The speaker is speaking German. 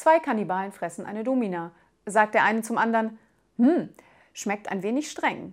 Zwei Kannibalen fressen eine Domina. Sagt der eine zum anderen, hm, schmeckt ein wenig streng.